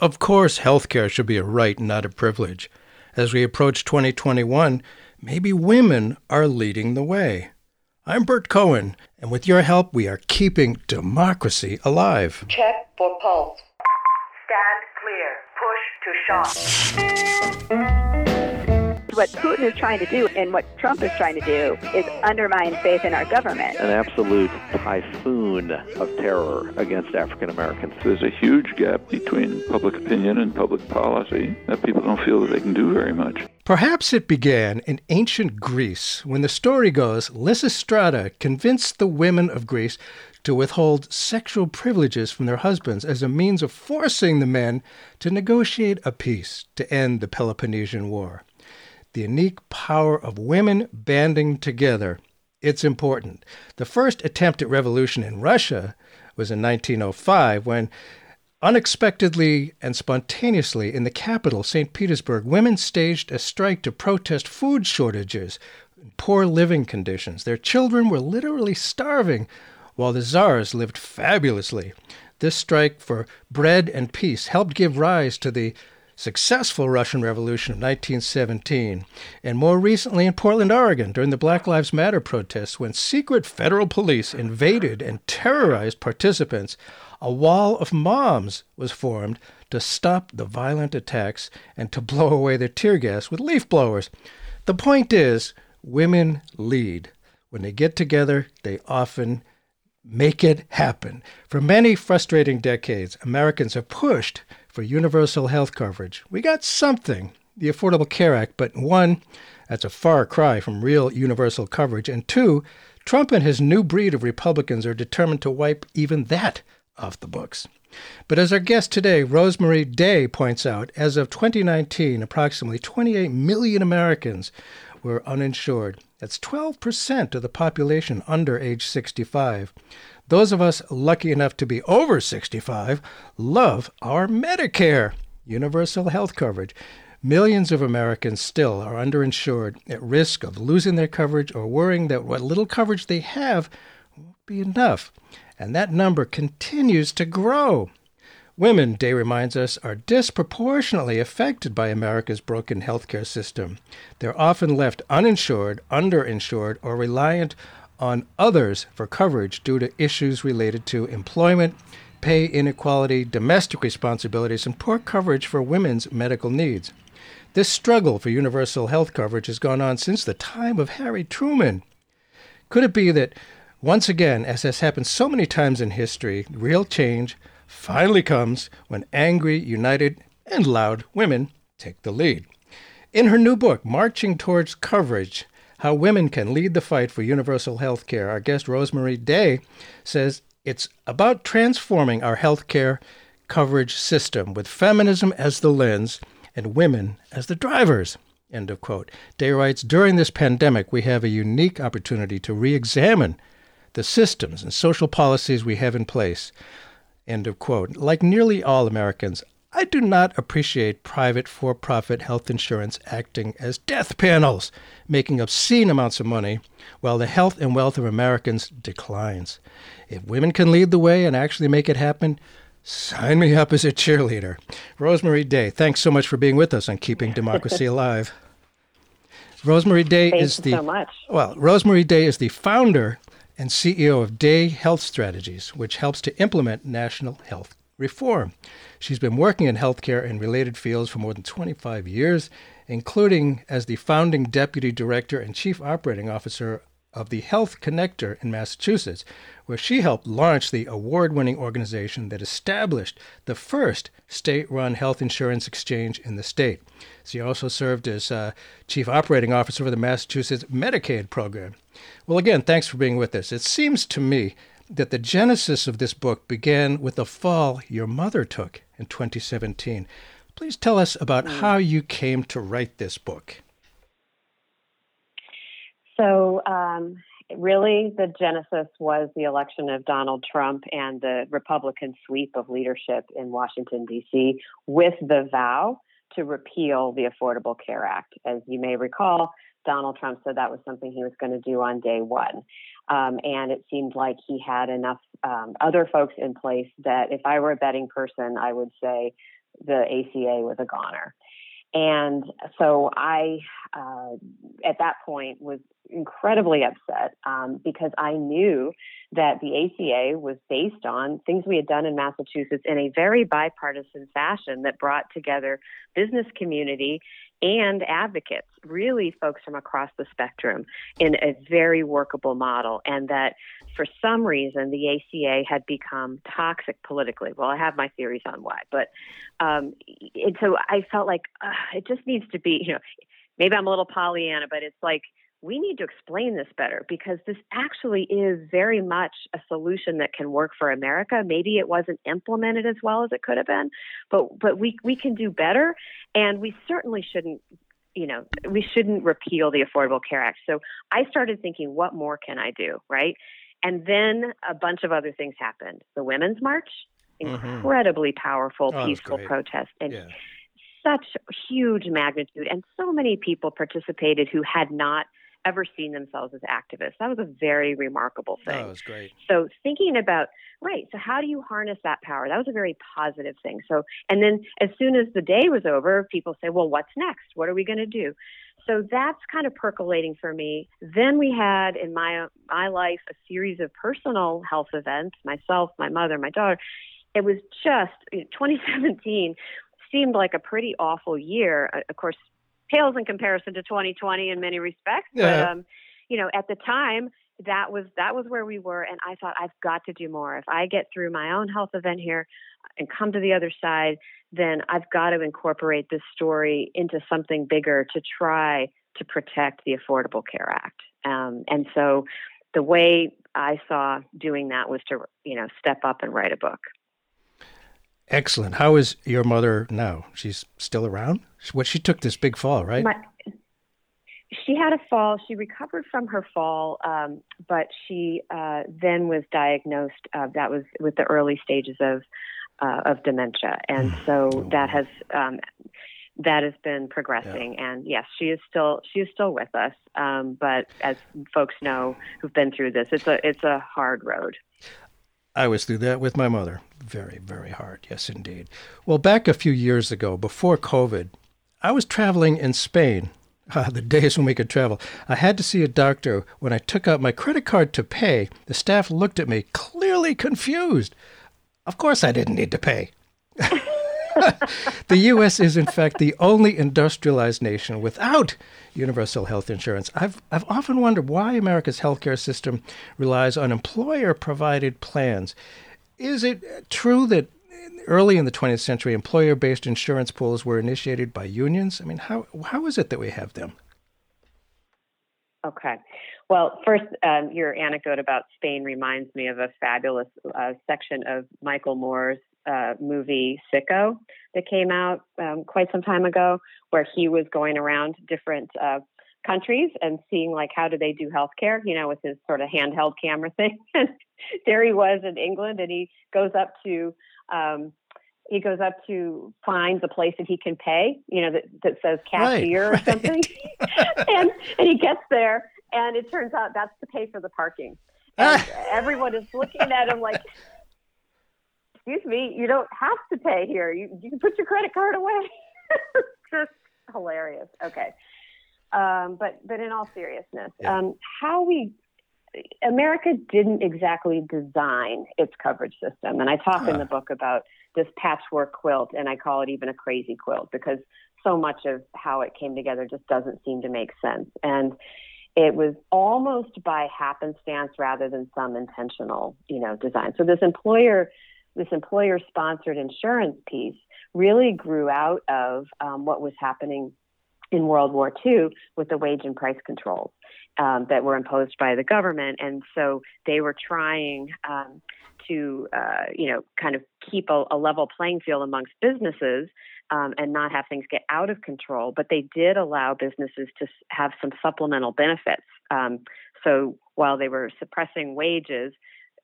Of course, healthcare should be a right, not a privilege. As we approach 2021, maybe women are leading the way. I'm Burt Cohen, and with your help, we are keeping democracy alive. Check for pulse. Stand clear. Push to shot what Putin is trying to do and what Trump is trying to do is undermine faith in our government. An absolute typhoon of terror against African Americans. There's a huge gap between public opinion and public policy that people don't feel that they can do very much. Perhaps it began in ancient Greece when the story goes Lysistrata convinced the women of Greece to withhold sexual privileges from their husbands as a means of forcing the men to negotiate a peace to end the Peloponnesian War the unique power of women banding together. It's important. The first attempt at revolution in Russia was in 1905 when Unexpectedly and spontaneously in the capital, St. Petersburg, women staged a strike to protest food shortages and poor living conditions. Their children were literally starving, while the czars lived fabulously. This strike for bread and peace helped give rise to the successful Russian Revolution of 1917, and more recently in Portland, Oregon, during the Black Lives Matter protests when secret federal police invaded and terrorized participants, a wall of moms was formed to stop the violent attacks and to blow away their tear gas with leaf blowers. The point is, women lead. When they get together, they often make it happen. For many frustrating decades, Americans have pushed for universal health coverage. We got something, the Affordable Care Act, but one, that's a far cry from real universal coverage. And two, Trump and his new breed of Republicans are determined to wipe even that off the books. But as our guest today, Rosemarie Day, points out, as of 2019, approximately 28 million Americans were uninsured. That's 12% of the population under age 65. Those of us lucky enough to be over 65 love our Medicare, universal health coverage. Millions of Americans still are underinsured, at risk of losing their coverage or worrying that what little coverage they have won't be enough. And that number continues to grow. Women, Day reminds us, are disproportionately affected by America's broken healthcare system. They're often left uninsured, underinsured, or reliant on others for coverage due to issues related to employment, pay inequality, domestic responsibilities, and poor coverage for women's medical needs. This struggle for universal health coverage has gone on since the time of Harry Truman. Could it be that once again, as has happened so many times in history, real change finally comes when angry, united, and loud women take the lead? In her new book, Marching Towards Coverage, how women can lead the fight for universal health care. Our guest, Rosemarie Day, says it's about transforming our health care coverage system with feminism as the lens and women as the drivers. End of quote. Day writes During this pandemic, we have a unique opportunity to re examine the systems and social policies we have in place. End of quote. Like nearly all Americans, I do not appreciate private for profit health insurance acting as death panels, making obscene amounts of money while the health and wealth of Americans declines. If women can lead the way and actually make it happen, sign me up as a cheerleader. Rosemarie Day, thanks so much for being with us on Keeping Democracy Alive. Rosemarie Day Thank is the so well, Rosemarie Day is the founder and CEO of Day Health Strategies, which helps to implement national health reform. She's been working in healthcare and related fields for more than 25 years, including as the founding deputy director and chief operating officer of the Health Connector in Massachusetts, where she helped launch the award winning organization that established the first state run health insurance exchange in the state. She also served as uh, chief operating officer for the Massachusetts Medicaid program. Well, again, thanks for being with us. It seems to me that the genesis of this book began with the fall your mother took in 2017. Please tell us about mm. how you came to write this book. So, um, really, the genesis was the election of Donald Trump and the Republican sweep of leadership in Washington, D.C., with the vow to repeal the Affordable Care Act. As you may recall, Donald Trump said that was something he was going to do on day one. Um, and it seemed like he had enough um, other folks in place that if I were a betting person, I would say the ACA was a goner. And so I, uh, at that point, was incredibly upset um, because I knew that the ACA was based on things we had done in Massachusetts in a very bipartisan fashion that brought together business community and advocates, really folks from across the spectrum, in a very workable model. And that for some reason the ACA had become toxic politically. Well, I have my theories on why, but um, and so I felt like uh, it just needs to be, you know, maybe I'm a little Pollyanna, but it's like we need to explain this better because this actually is very much a solution that can work for America. Maybe it wasn't implemented as well as it could have been, but but we we can do better, and we certainly shouldn't. You know, we shouldn't repeal the Affordable Care Act. So I started thinking, what more can I do, right? And then a bunch of other things happened. The Women's March, mm-hmm. incredibly mm-hmm. powerful, oh, peaceful protest, and yeah. such huge magnitude, and so many people participated who had not ever seen themselves as activists. That was a very remarkable oh, thing. that was great. So thinking about right, so how do you harness that power? That was a very positive thing. So and then as soon as the day was over, people say, "Well, what's next? What are we going to do?" So that's kind of percolating for me. Then we had in my my life a series of personal health events. Myself, my mother, my daughter. It was just 2017 seemed like a pretty awful year. Uh, of course, pales in comparison to 2020 in many respects. Yeah. But um, you know, at the time, that was that was where we were, and I thought I've got to do more. If I get through my own health event here and come to the other side, then I've got to incorporate this story into something bigger to try to protect the Affordable Care Act. Um, and so, the way I saw doing that was to you know step up and write a book. Excellent. How is your mother now? She's still around? What she took this big fall, right? My, she had a fall. She recovered from her fall, um, but she uh, then was diagnosed. Uh, that was with the early stages of uh, of dementia, and hmm. so oh, that has um, that has been progressing. Yeah. And yes, she is still she is still with us. Um, but as folks know who've been through this, it's a it's a hard road. I was through that with my mother. Very, very hard. Yes, indeed. Well, back a few years ago, before COVID, I was traveling in Spain. Uh, the days when we could travel. I had to see a doctor. When I took out my credit card to pay, the staff looked at me, clearly confused. Of course, I didn't need to pay. the U.S. is, in fact, the only industrialized nation without universal health insurance. I've, I've often wondered why America's healthcare system relies on employer provided plans. Is it true that early in the 20th century, employer based insurance pools were initiated by unions? I mean, how, how is it that we have them? Okay. Well, first, um, your anecdote about Spain reminds me of a fabulous uh, section of Michael Moore's uh, movie Sicko that came out um, quite some time ago, where he was going around different uh, countries and seeing like how do they do healthcare, you know, with his sort of handheld camera thing. and there he was in England, and he goes up to um, he goes up to find the place that he can pay, you know, that, that says cashier right, or something. and and he gets there and it turns out that's to pay for the parking. And everyone is looking at him like excuse me, you don't have to pay here. You, you can put your credit card away. Just hilarious. Okay. Um, but, but in all seriousness, yeah. um, how we, America didn't exactly design its coverage system. And I talk huh. in the book about this patchwork quilt, and I call it even a crazy quilt because so much of how it came together just doesn't seem to make sense. And it was almost by happenstance rather than some intentional, you know, design. So this employer this employer sponsored insurance piece really grew out of um, what was happening in World War II with the wage and price controls um, that were imposed by the government. And so they were trying um, to, uh, you know, kind of keep a, a level playing field amongst businesses um, and not have things get out of control. But they did allow businesses to have some supplemental benefits. Um, so while they were suppressing wages,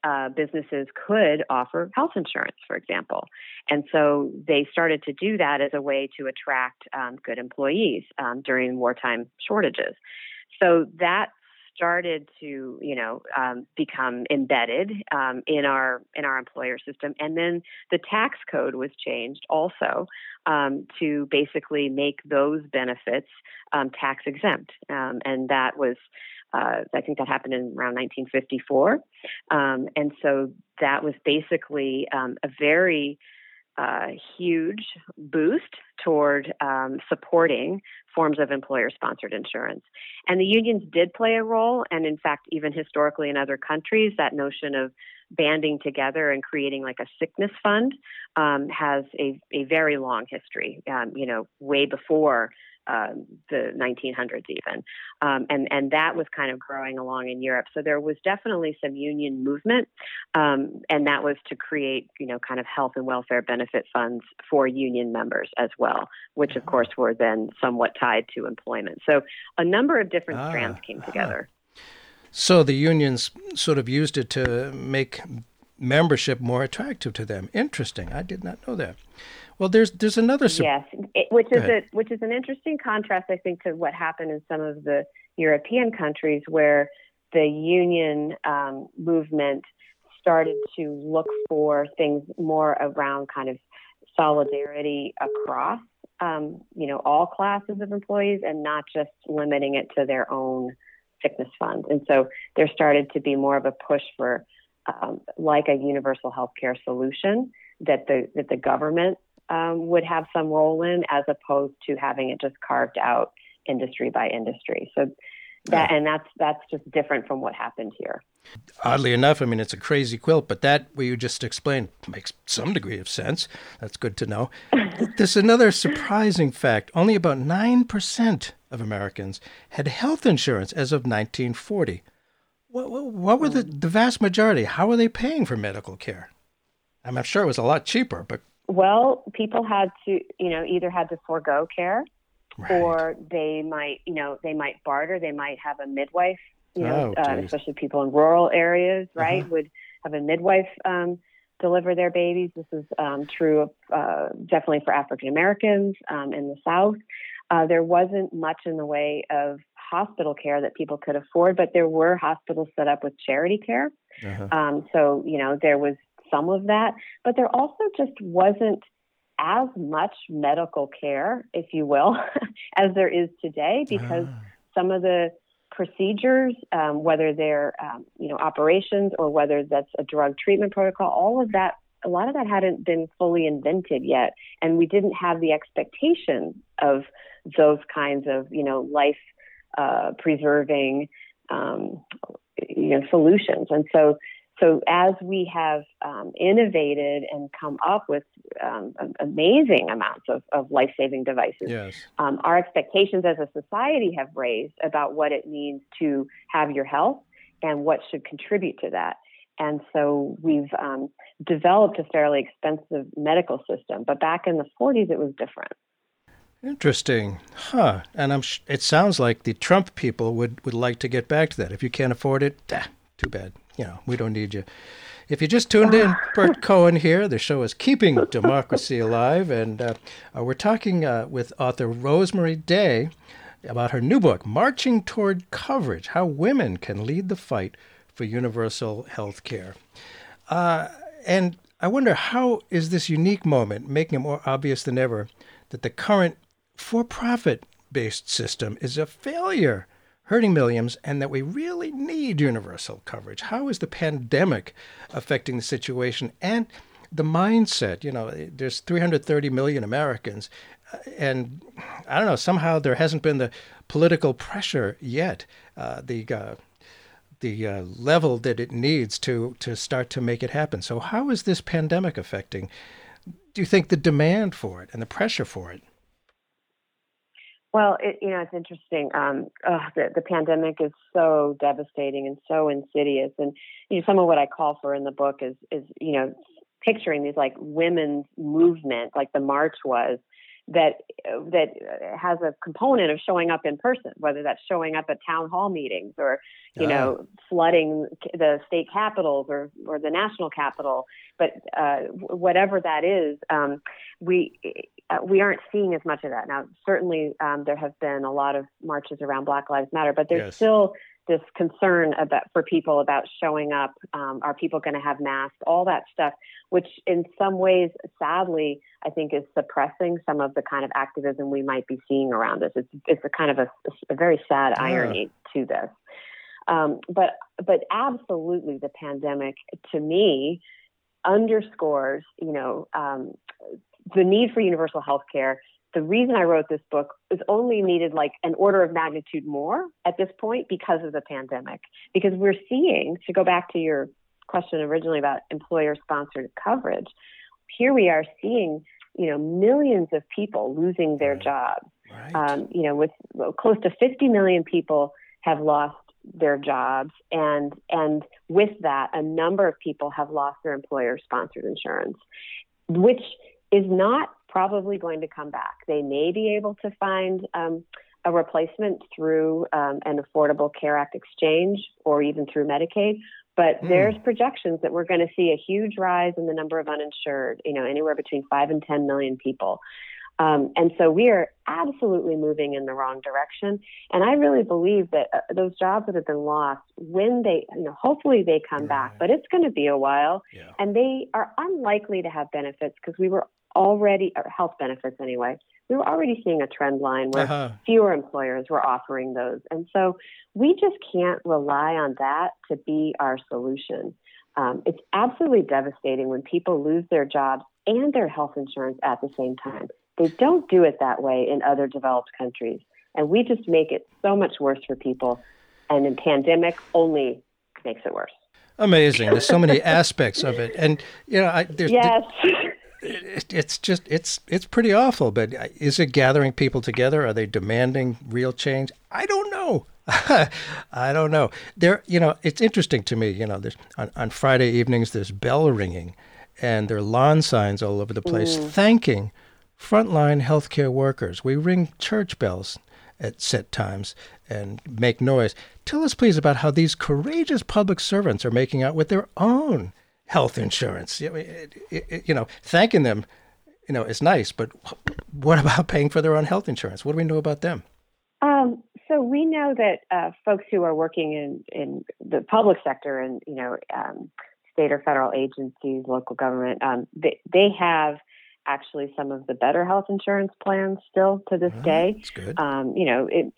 uh, businesses could offer health insurance, for example. And so they started to do that as a way to attract um, good employees um, during wartime shortages. So that started to, you know, um, become embedded um, in our in our employer system, and then the tax code was changed also um, to basically make those benefits um, tax exempt, um, and that was. Uh, I think that happened in around 1954, um, and so that was basically a very uh, huge boost toward um, supporting forms of employer sponsored insurance. And the unions did play a role, and in fact, even historically in other countries, that notion of banding together and creating like a sickness fund um, has a, a very long history, um, you know, way before um, the 1900s even, um, and and that was kind of growing along in Europe. So there was definitely some union movement, um, and that was to create you know kind of health and welfare benefit funds for union members as well, which of course were then somewhat tied to employment. So a number of different ah, strands came together. Ah. So the unions sort of used it to make membership more attractive to them. Interesting. I did not know that. Well, there's there's another. yes, it, which is a, which is an interesting contrast, I think, to what happened in some of the European countries where the union um, movement started to look for things more around kind of solidarity across, um, you know, all classes of employees, and not just limiting it to their own sickness fund. And so there started to be more of a push for um, like a universal health care solution that the that the government um, would have some role in, as opposed to having it just carved out industry by industry. So that and that's that's just different from what happened here. Oddly enough, I mean it's a crazy quilt, but that what you just explained makes some degree of sense. That's good to know. There's another surprising fact: only about nine percent of Americans had health insurance as of 1940. What, what, were the, the vast majority? How were they paying for medical care? I'm sure it was a lot cheaper, but well, people had to, you know, either had to forego care, right. or they might, you know, they might barter. They might have a midwife, you know, oh, uh, especially people in rural areas, uh-huh. right, uh-huh. would have a midwife um, deliver their babies. This is um, true of, uh, definitely for African Americans um, in the South. Uh, there wasn't much in the way of hospital care that people could afford, but there were hospitals set up with charity care. Uh-huh. Um, so, you know, there was some of that, but there also just wasn't as much medical care, if you will, as there is today because ah. some of the procedures, um, whether they're um, you know operations or whether that's a drug treatment protocol, all of that, a lot of that hadn't been fully invented yet, and we didn't have the expectation of those kinds of you know life uh, preserving um, you know solutions, and so so as we have um, innovated and come up with um, amazing amounts of, of life-saving devices, yes. um, our expectations as a society have raised about what it means to have your health and what should contribute to that. And so we've um, developed a fairly expensive medical system, but back in the 40s it was different. Interesting, huh? And I'm. Sh- it sounds like the Trump people would, would like to get back to that. If you can't afford it, ah, too bad you know, we don't need you. If you just tuned in, Burt Cohen here. The show is Keeping Democracy Alive, and uh, uh, we're talking uh, with author Rosemarie Day about her new book, Marching Toward Coverage How Women Can Lead the Fight for Universal Health Care. Uh, and I wonder how is this unique moment making it more obvious than ever that the current for profit based system is a failure hurting millions and that we really need universal coverage. How is the pandemic affecting the situation and the mindset? You know, there's 330 million Americans, uh, and I don't know, somehow there hasn't been the political pressure yet, uh, the uh, the uh, level that it needs to to start to make it happen. So, how is this pandemic affecting? Do you think the demand for it and the pressure for it? Well, it, you know, it's interesting. Um, the, the pandemic is so devastating and so insidious, and you know, some of what I call for in the book is, is you know, picturing these like women's movement, like the march was, that that has a component of showing up in person, whether that's showing up at town hall meetings or you know ah. flooding the state capitals or or the national capital. But uh, whatever that is, um, we uh, we aren't seeing as much of that now. Certainly, um, there have been a lot of marches around Black Lives Matter, but there's yes. still this concern about for people about showing up. Um, are people going to have masks? All that stuff, which in some ways, sadly, I think is suppressing some of the kind of activism we might be seeing around us. It's it's a kind of a, a very sad irony to this. Um, but but absolutely, the pandemic to me underscores, you know, um, the need for universal health care the reason I wrote this book is only needed like an order of magnitude more at this point because of the pandemic. Because we're seeing, to go back to your question originally about employer sponsored coverage, here we are seeing, you know, millions of people losing their jobs. Right. Um, you know, with close to 50 million people have lost their jobs and and with that a number of people have lost their employer sponsored insurance which is not probably going to come back. They may be able to find um, a replacement through um, an Affordable Care Act exchange or even through Medicaid. But mm. there's projections that we're going to see a huge rise in the number of uninsured, you know, anywhere between 5 and 10 million people. Um, and so we are absolutely moving in the wrong direction. And I really believe that uh, those jobs that have been lost, when they, you know, hopefully they come right. back, but it's going to be a while. Yeah. And they are unlikely to have benefits because we were already, or health benefits anyway, we were already seeing a trend line where uh-huh. fewer employers were offering those. And so we just can't rely on that to be our solution. Um, it's absolutely devastating when people lose their jobs and their health insurance at the same time. They don't do it that way in other developed countries. And we just make it so much worse for people. And in pandemic only makes it worse. Amazing. There's so many aspects of it. And, you know, I, there's, yes it, it's just it's it's pretty awful. But is it gathering people together? Are they demanding real change? I don't know. I don't know. There, you know, it's interesting to me. You know, there's on, on Friday evenings there's bell ringing, and there are lawn signs all over the place mm. thanking frontline healthcare workers. We ring church bells at set times and make noise. Tell us, please, about how these courageous public servants are making out with their own health insurance. it, it, you know, thanking them, you know, is nice, but what about paying for their own health insurance? What do we know about them? Um, so we know that uh, folks who are working in, in the public sector and you know um, state or federal agencies, local government, um, they, they have actually some of the better health insurance plans still to this day. That's good. Um, you know, it,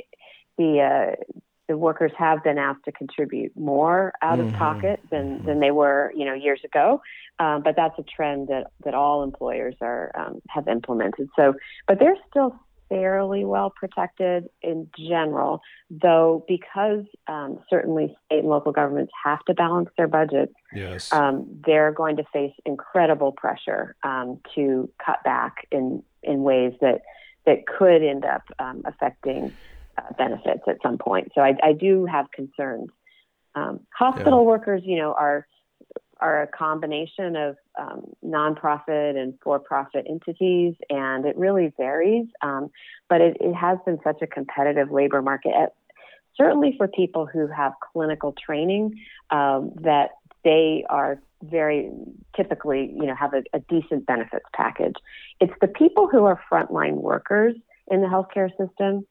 the uh, the workers have been asked to contribute more out of mm-hmm. pocket than, than they were, you know, years ago. Um, but that's a trend that, that all employers are um, have implemented. So, but they're still fairly well protected in general, though because um, certainly state and local governments have to balance their budgets. Yes, um, they're going to face incredible pressure um, to cut back in in ways that that could end up um, affecting uh, benefits at some point. So I, I do have concerns. Um, hospital yeah. workers, you know, are are a combination of um, nonprofit and for-profit entities, and it really varies. Um, but it, it, has been such a competitive labor market, at, certainly for people who have clinical training, um, that they are very typically, you know, have a, a decent benefits package. It's the people who are frontline workers in the healthcare system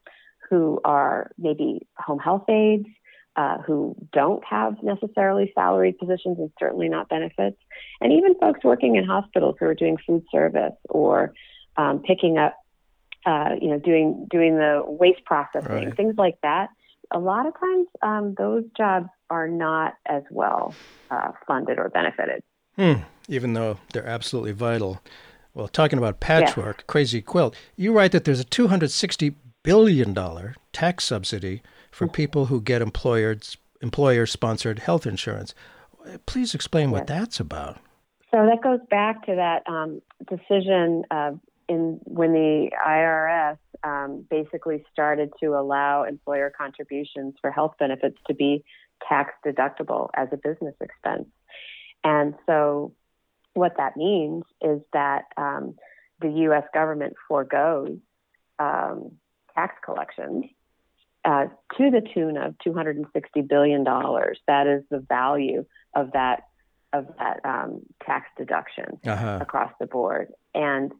who are maybe home health aides, uh, who don't have necessarily salaried positions and certainly not benefits, and even folks working in hospitals who are doing food service or um, picking up, uh, you know, doing doing the waste processing, right. things like that. A lot of times, um, those jobs are not as well uh, funded or benefited. Hmm. Even though they're absolutely vital. Well, talking about patchwork, yes. crazy quilt, you write that there's a 260 billion dollar tax subsidy for people who get employers employer sponsored health insurance. Please explain what that's about. So that goes back to that um, decision uh, in when the IRS um, basically started to allow employer contributions for health benefits to be tax deductible as a business expense. And so what that means is that um, the U.S. government foregoes um, tax collections uh, to the tune of 260 billion dollars. That is the value of that of that um, tax deduction uh-huh. across the board, and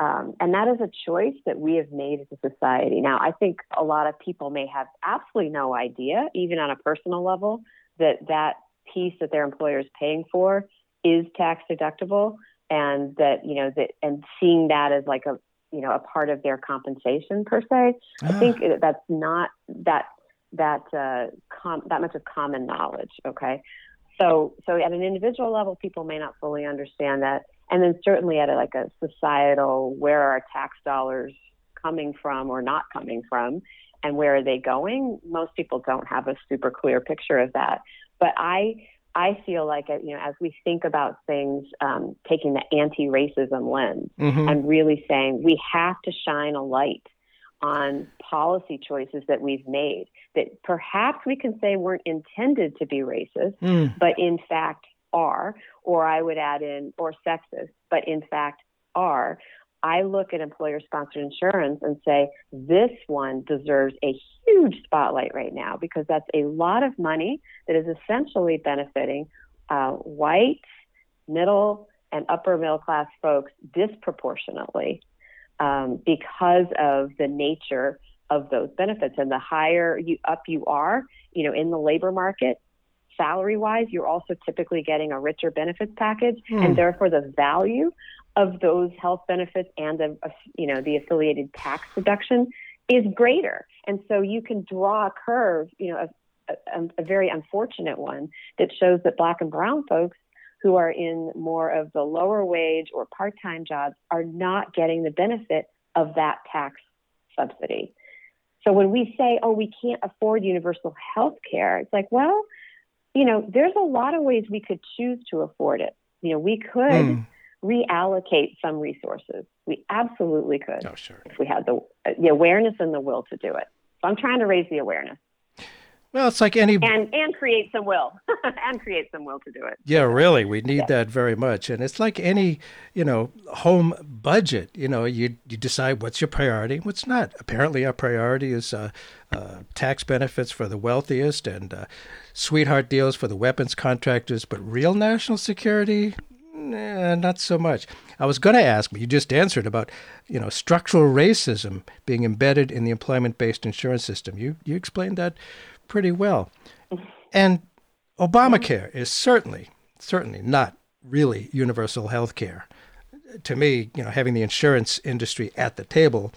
Um, and that is a choice that we have made as a society. Now, I think a lot of people may have absolutely no idea, even on a personal level, that that piece that their employer is paying for is tax deductible, and that you know that and seeing that as like a you know a part of their compensation per se. I think Ah. that's not that that uh, com- that much of common knowledge. Okay, so so at an individual level, people may not fully understand that, and then certainly at a, like a societal, where are tax dollars coming from or not coming from, and where are they going? Most people don't have a super clear picture of that. But I I feel like uh, you know as we think about things, um, taking the anti-racism lens Mhm. and really saying we have to shine a light on policy choices that we've made that perhaps we can say weren't intended to be racist, Mm. but in fact are, or I would add in, or sexist, but in fact are. I look at employer sponsored insurance and say, this one deserves a huge spotlight right now because that's a lot of money that is essentially benefiting uh, white, middle, and upper middle class folks disproportionately um, because of the nature of those benefits. And the higher you up you are, you know, in the labor market, salary wise, you're also typically getting a richer benefits package, Hmm. and therefore the value of those health benefits and the uh, you know the affiliated tax deduction is greater. And so you can draw a curve, you know, a, a, a very unfortunate one that shows that black and brown folks who are in more of the lower wage or part time jobs are not getting the benefit of that tax subsidy. So when we say, oh, we can't afford universal health care, it's like, well, you know, there's a lot of ways we could choose to afford it. You know, we could Mm. Reallocate some resources. We absolutely could Oh, sure. if we had the, the awareness and the will to do it. So I'm trying to raise the awareness Well, it's like any. and and create some will and create some will to do it. Yeah, really, we need Yeah. that very much, and it's like any, you know, home budget. You know, you you decide what's your priority, what's not. Apparently, our priority is uh, uh, tax benefits for the wealthiest and uh, sweetheart deals for the weapons contractors, but real national security, nah, not so much. I was going to ask, but you just answered about, you know, structural racism being embedded in the employment-based insurance system. You you explained that pretty well, and Obamacare is certainly, certainly not really universal health care. To me, you know, having the insurance industry at the table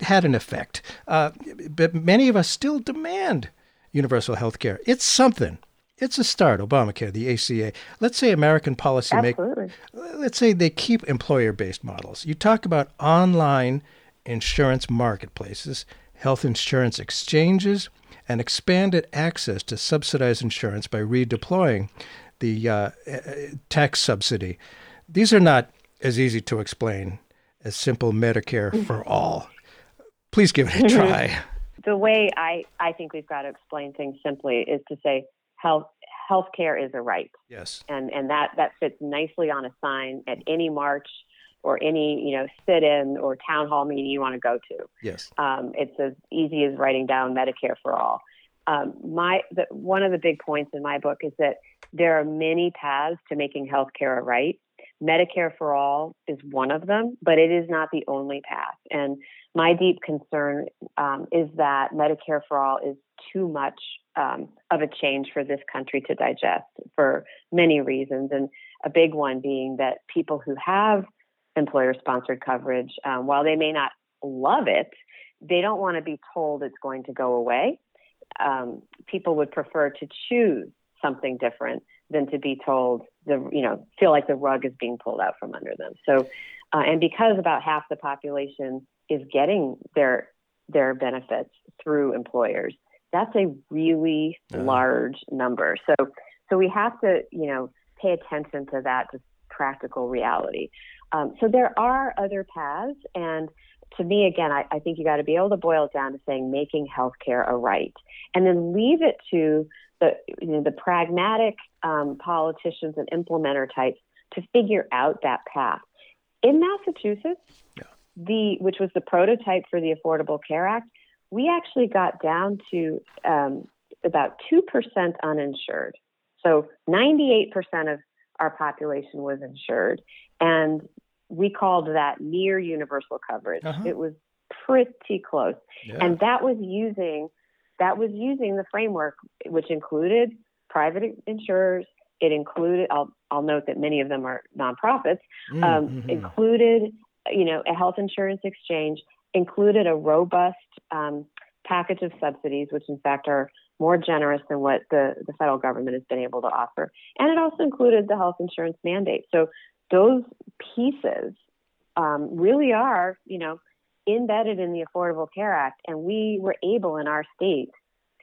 had an effect. Uh, but many of us still demand universal health care. It's something. It's a start, Obamacare, the ACA. Let's say American policymakers, Absolutely. let's say they keep employer based models. You talk about online insurance marketplaces, health insurance exchanges, and expanded access to subsidized insurance by redeploying the uh, uh, tax subsidy. These are not as easy to explain as simple Medicare for all. Please give it a try. The way I, I think we've got to explain things simply is to say health healthcare is a right. yes. and and that that fits nicely on a sign at any march or any you know sit-in or town hall meeting you want to go to. Yes. Um, it's as easy as writing down Medicare for all. Um, my the, one of the big points in my book is that there are many paths to making healthcare a right. Medicare for all is one of them, but it is not the only path. And my deep concern um, is that Medicare for all is too much um, of a change for this country to digest for many reasons, and a big one being that people who have employer-sponsored coverage, um, while they may not love it, they don't want to be told it's going to go away. Um, people would prefer to choose something different than to be told the you know feel like the rug is being pulled out from under them. So, uh, and because about half the population is getting their their benefits through employers, that's a really Uh-huh. large number. So, so we have to you know pay attention to that just practical reality. Um, so there are other paths, and to me, again, I, I think you got to be able to boil it down to saying making healthcare a right, and then leave it to the you know, the pragmatic um, politicians and implementer types to figure out that path. In Massachusetts, Yeah. the which was the prototype for the Affordable Care Act, we actually got down to um, about two percent uninsured. So ninety eight percent of our population was insured, and we called that near universal coverage. Uh-huh. It was pretty close, Yeah. and that was using that was using the framework, which included private insurers. It included. I'll I'll note that many of them are nonprofits. Mm, Um, mhm. Included, you know, a health insurance exchange. Included a robust um, package of subsidies, which in fact are more generous than what the, the federal government has been able to offer. And it also included the health insurance mandate. So those pieces um, really are, you know, embedded in the Affordable Care Act. And we were able in our state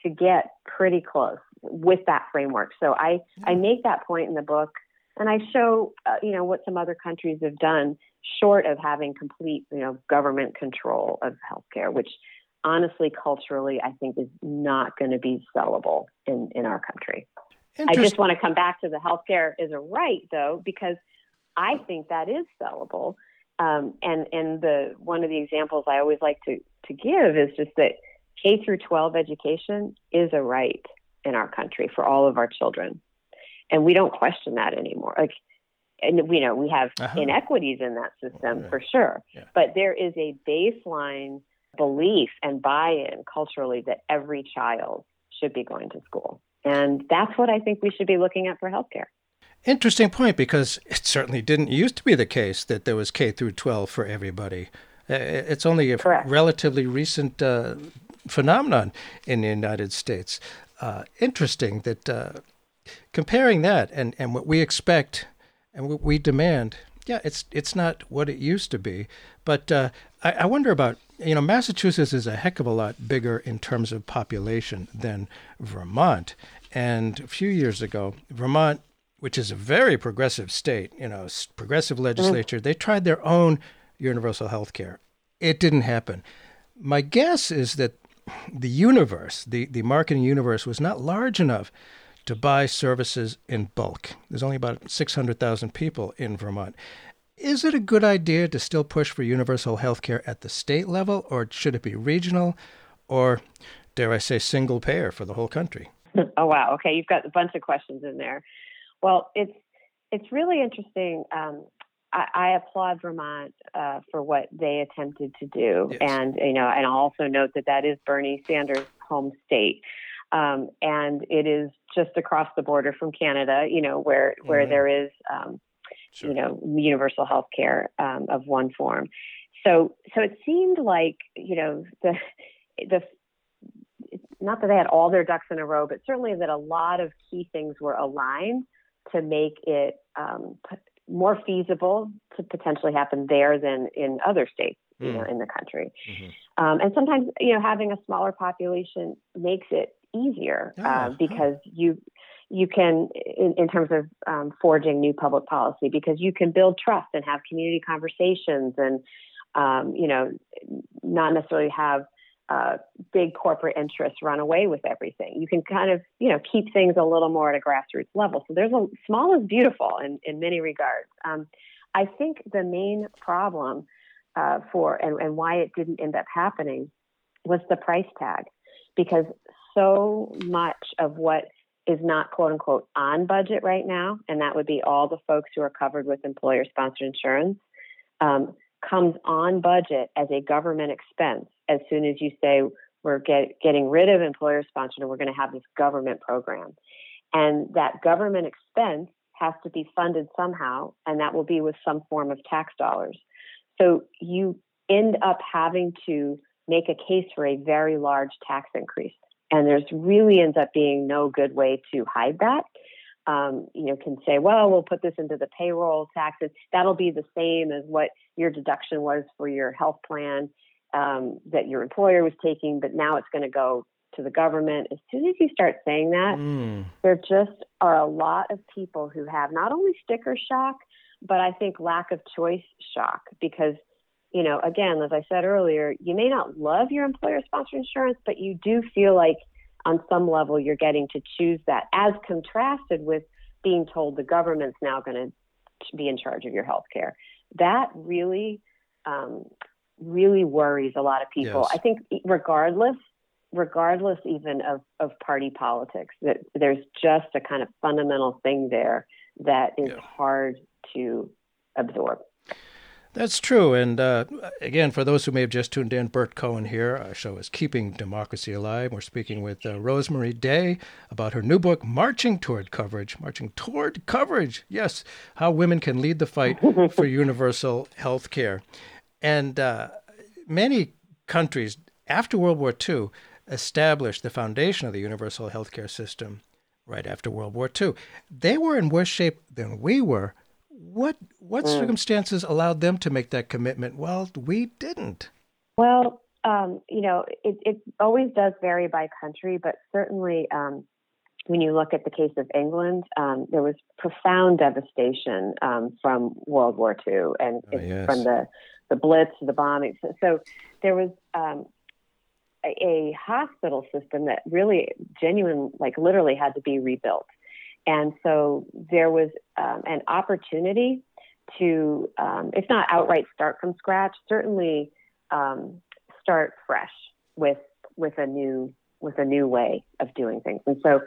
to get pretty close with that framework. So I, I make that point in the book and I show, uh, you know, what some other countries have done short of having complete, you know, government control of healthcare, which honestly, culturally, I think is not going to be sellable in, in our country. I just want to come back to the healthcare is a right, though, because I think that is sellable. Um, and and the one of the examples I always like to to give is just that K through 12 education is a right in our country for all of our children, and we don't question that anymore. Like, and we know we have Uh-huh. inequities in that system for sure, Yeah. but there is a baseline belief and buy-in culturally that every child should be going to school. And that's what I think we should be looking at for healthcare. Interesting point because it certainly didn't used to be the case that there was K through 12 for everybody. Uh, It's only a Correct. relatively recent uh, phenomenon in the United States. Uh, interesting that uh, comparing that and, and what we expect and what we demand, yeah, it's it's not what it used to be. But uh, I, I wonder about you know Massachusetts is a heck of a lot bigger in terms of population than Vermont. And a few years ago, Vermont, which is a very progressive state, you know, progressive legislature, they tried their own universal health care. It didn't happen. My guess is that the universe, the, the marketing universe, was not large enough to buy services in bulk. There's only about 600,000 people in Vermont. Is it a good idea to still push for universal health care at the state level, or should it be regional, or, dare I say, single payer for the whole country? Oh wow. Okay, you've got a bunch of questions in there. Well, it's it's really interesting. Um, I, I applaud Vermont uh, for what they attempted to do, Yes. and you know, and I'll also note that that is Bernie Sanders' home state, um, and it is just across the border from Canada. You know, where where Mhm. there is um, Sure. you know universal health care um, of one form. So so it seemed like you know the the not that they had all their ducks in a row, but certainly that a lot of key things were aligned to make it um, p- more feasible to potentially happen there than in other states, you know, Mm. in the country. Mhm. Um, and sometimes, you know, having a smaller population makes it easier uh, because you you can, in, in terms of um, forging new public policy, because you can build trust and have community conversations and, um, you know, not necessarily have uh, big corporate interests run away with everything. You can kind of, you know, keep things a little more at a grassroots level. So there's a small is beautiful in, in many regards. Um, I think the main problem uh, for and, and why it didn't end up happening was the price tag, because so much of what is not quote unquote on budget right now, and that would be all the folks who are covered with employer sponsored insurance, um, comes on budget as a government expense as soon as you say we're get, getting rid of employer sponsored and we're going to have this government program. And that government expense has to be funded somehow, and that will be with some form of tax dollars. So you end up having to make a case for a very large tax increase. And there's really ends up being no good way to hide that. Um, you know, can say, well, we'll put this into the payroll taxes. That'll be the same as what your deduction was for your health plan um, that your employer was taking, but now it's going to go to the government. As soon as you start saying that, Mm. there just are a lot of people who have not only sticker shock, but I think lack of choice shock because, you know, again, as I said earlier, you may not love your employer sponsored insurance, but you do feel like on some level you're getting to choose that as contrasted with being told the government's now going to be in charge of your health care. That really, um, really worries a lot of people. Yes. I think regardless regardless even of, of party politics, that there's just a kind of fundamental thing there that is Yeah. hard to absorb. That's true. And uh, again, for those who may have just tuned in, Burt Cohen here. Our show is Keeping Democracy Alive. We're speaking with uh, Rosemarie Day about her new book, Marching Toward Coverage. Marching Toward Coverage. Yes, how women can lead the fight for universal health care. And uh, many countries after World War II established the foundation of the universal health care system right after World War II. They were in worse shape than we were what what mm. circumstances allowed them to make that commitment? Well, we didn't. Well, um, you know, it, it always does vary by country, but certainly um, when you look at the case of England, um, there was profound devastation um, from World War II and oh, yes. from the the Blitz, the bombing. So, so there was um, a, a, hospital system that really, genuine, like literally, had to be rebuilt. And so there was um, an opportunity to, um, if not outright start from scratch, certainly um, start fresh with with a new with a new way of doing things. And so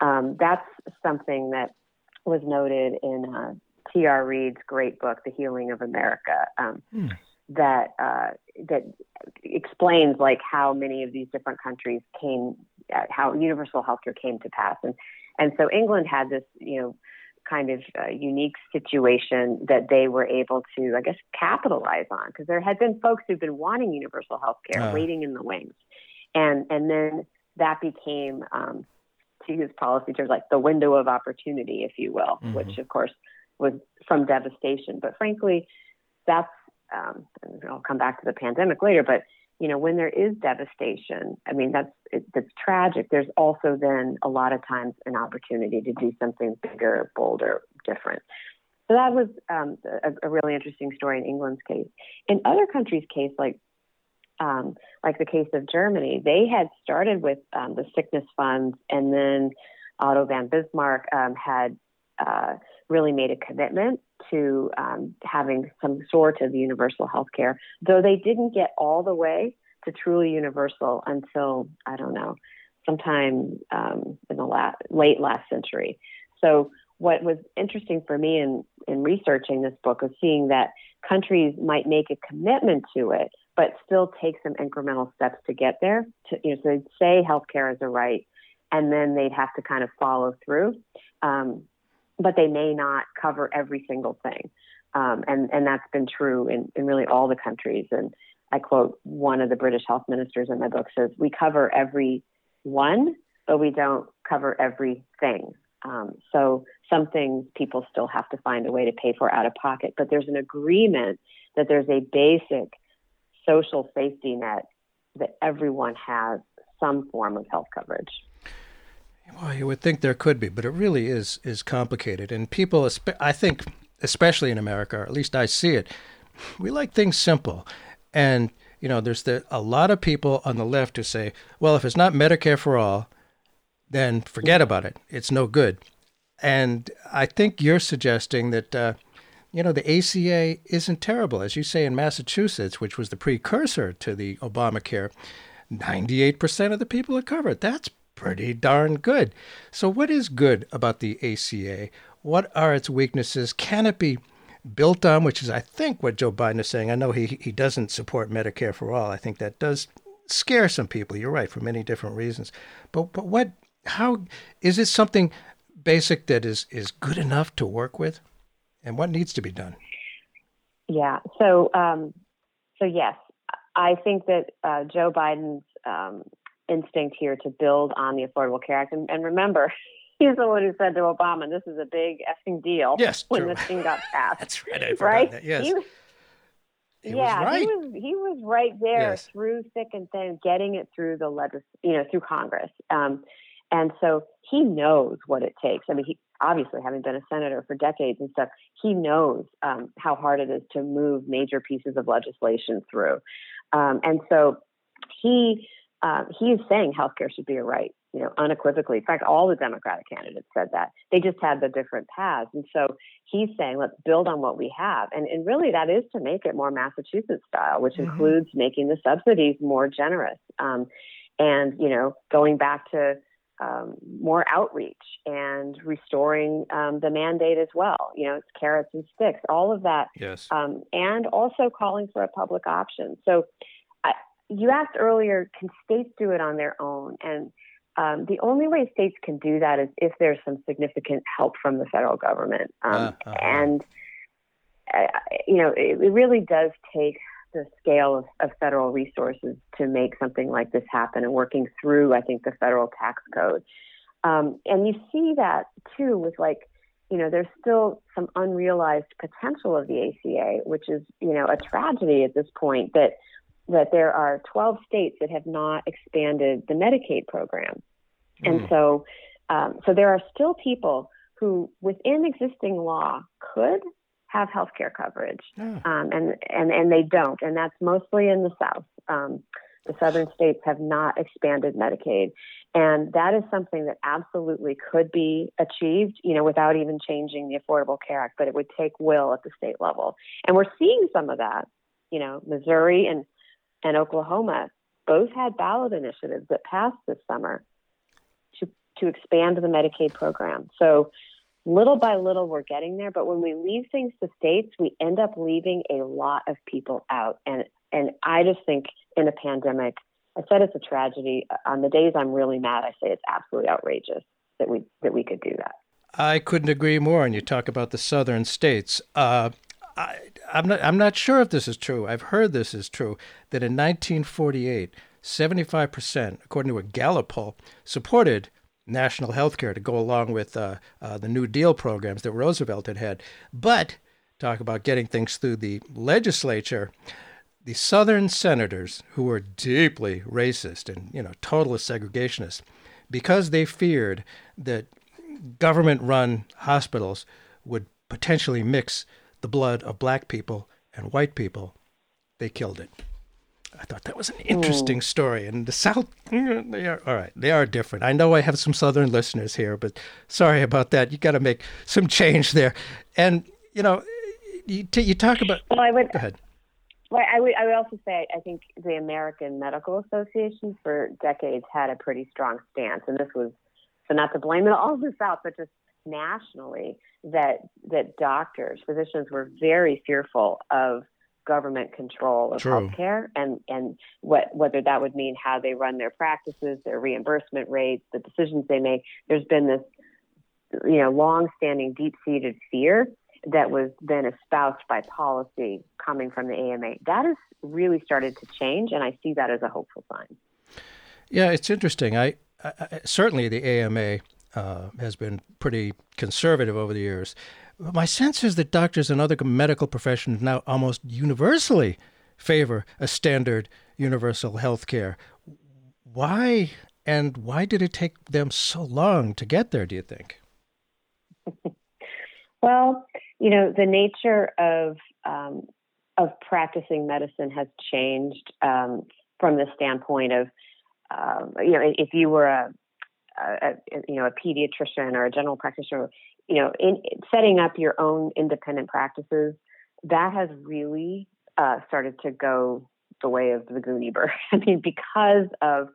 um, that's something that was noted in uh, T.R. Reid's great book, The Healing of America. Um, hmm. That uh, that explains like how many of these different countries came, uh, how universal healthcare came to pass, and and so England had this, you know, kind of uh, unique situation that they were able to, I guess, capitalize on because there had been folks who've been wanting universal health care uh. waiting in the wings. And, and then that became, um, to use policy terms, like the window of opportunity, if you will, mm-hmm. which of course was from devastation. But frankly, that's, um, I'll come back to the pandemic later, but you know, when there is devastation, I mean, that's it, that's tragic. There's also then a lot of times an opportunity to do something bigger, bolder, different. So that was um, a, a, really interesting story in England's case. In other countries' case, like um, like the case of Germany, they had started with um, the sickness funds, and then Otto von Bismarck um, had uh, really made a commitment to um, having some sort of universal health care, though they didn't get all the way to truly universal until, I don't know, sometime um, in the last, late last century. So, what was interesting for me in, in researching this book was seeing that countries might make a commitment to it, but still take some incremental steps to get there. To, you know, so they'd say healthcare is a right, and then they'd have to kind of follow through. Um, but they may not cover every single thing. Um, and, and that's been true in, in really all the countries. And I quote one of the British health ministers in my book says, We cover every one, but we don't cover everything. Um, so some things people still have to find a way to pay for out of pocket, but there's an agreement that there's a basic social safety net that everyone has some form of health coverage. Well, you would think there could be, but it really is is complicated. And people, I think, especially in America, or at least I see it, we like things simple. And you know, there's the, a lot of people on the left who say, well, if it's not Medicare for all, then forget about it. It's no good. And I think you're suggesting that, uh, you know, the ACA isn't terrible. As you say in Massachusetts, which was the precursor to the Obamacare, 98% of the people are covered. That's pretty darn good. So, what is good about the ACA? What are its weaknesses? Can it be built on, which is, I think, what Joe Biden is saying? I know he, he doesn't support Medicare for all. I think that does scare some people. You're right, for many different reasons. But, but what, how, is it something basic that is, is good enough to work with? And what needs to be done? Yeah. So, um, so yes, I think that uh, Joe Biden's um, instinct here to build on the Affordable Care Act. And, and remember, he's the one who said to Obama, "This is a big effing deal." Yes, when true. this thing got passed. That's right. I right? That. Yes. He, he yeah, was right. he was he was right there yes. through thick and thin, getting it through the legis, you know, through Congress. Um, and so he knows what it takes. I mean, he obviously having been a senator for decades and stuff, he knows um, how hard it is to move major pieces of legislation through. Um, and so he um, he's saying healthcare should be a right, you know, unequivocally. In fact, all the Democratic candidates said that. They just had the different paths. And so he's saying, let's build on what we have. And, and really, that is to make it more Massachusetts style, which mm-hmm. includes making the subsidies more generous. Um, and, you know, going back to um, more outreach and restoring um, the mandate as well. You know, it's carrots and sticks, all of that. Yes. Um, and also calling for a public option. So you asked earlier, can states do it on their own? And um, the only way states can do that is if there's some significant help from the federal government. Um, Uh, uh-huh. And, uh, you know, it, it really does take the scale of, of federal resources to make something like this happen and working through, I think, the federal tax code. Um, and you see that too with like, you know, there's still some unrealized potential of the ACA, which is, you know, a tragedy at this point that that there are 12 states that have not expanded the Medicaid program. And Mm. so, um, so there are still people who, within existing law, could have health care coverage Yeah. um, and, and, and they don't. And that's mostly in the South. Um, the southern states have not expanded Medicaid. And that is something that absolutely could be achieved, you know, without even changing the Affordable Care Act, but it would take will at the state level. And we're seeing some of that. You know, Missouri and, and Oklahoma both had ballot initiatives that passed this summer to, to expand the Medicaid program. So little by little we're getting there but when we leave things to states we end up leaving a lot of people out and and i just think in a pandemic i said it's a tragedy on the days i'm really mad i say it's absolutely outrageous that we that we could do that I couldn't agree more. And you talk about the southern states. Uh, I, I'm not. I'm not sure if this is true. I've heard this is true. That in 1948, 75 percent, according to a Gallup poll, supported national health care to go along with uh, uh, the New Deal programs that Roosevelt had had. But talk about getting things through the legislature. The Southern senators, who were deeply racist and you know total segregationists, because they feared that government-run hospitals would potentially mix the blood of black people and white people, they killed it. I thought that was an interesting story. And the South, mm, they are all right. They are different. I know I have some Southern listeners here, but sorry about that. You got to make some change there. And you know, you, t- you talk about. well i would Go ahead. well, I would I would also say I think the American Medical Association for decades had a pretty strong stance, and this was so not to blame it all on the South, but just nationally that that doctors, physicians were very fearful of government control of True. healthcare and and what whether that would mean how they run their practices, their reimbursement rates, the decisions they make. There's been this you know long-standing deep-seated fear that was then espoused by policy coming from the AMA. That has really started to change, and I see that as a hopeful sign. Yeah, it's interesting. I, I, I certainly the AMA uh, has been pretty conservative over the years. My sense is that doctors and other medical professions now almost universally favor a standard universal health care. Why and why did it take them so long to get there, do you think? Well, you know, the nature of um, of practicing medicine has changed um, from the standpoint of, um, you know, if you were a, a, a you know a pediatrician or a general practitioner, you know, in setting up your own independent practices, that has really uh, started to go the way of the Goonie bird. I mean, because of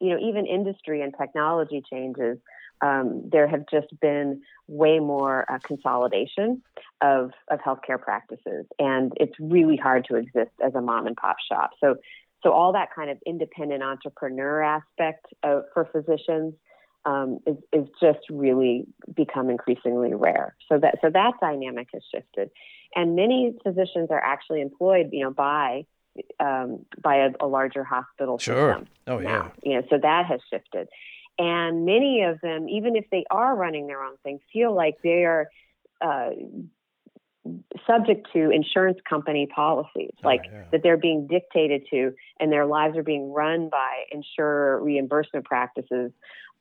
you know even industry and technology changes, um, there have just been way more uh, consolidation of of healthcare practices, and it's really hard to exist as a mom and pop shop. So, so all that kind of independent entrepreneur aspect of, for physicians um, is is just really become increasingly rare. So that so that dynamic has shifted, and many physicians are actually employed, you know, by um, by a, a larger hospital Sure. system Oh yeah. now. You know, so that has shifted. And many of them, even if they are running their own thing, feel like they are uh, subject to insurance company policies, like yeah. that they're being dictated to, and their lives are being run by insurer reimbursement practices,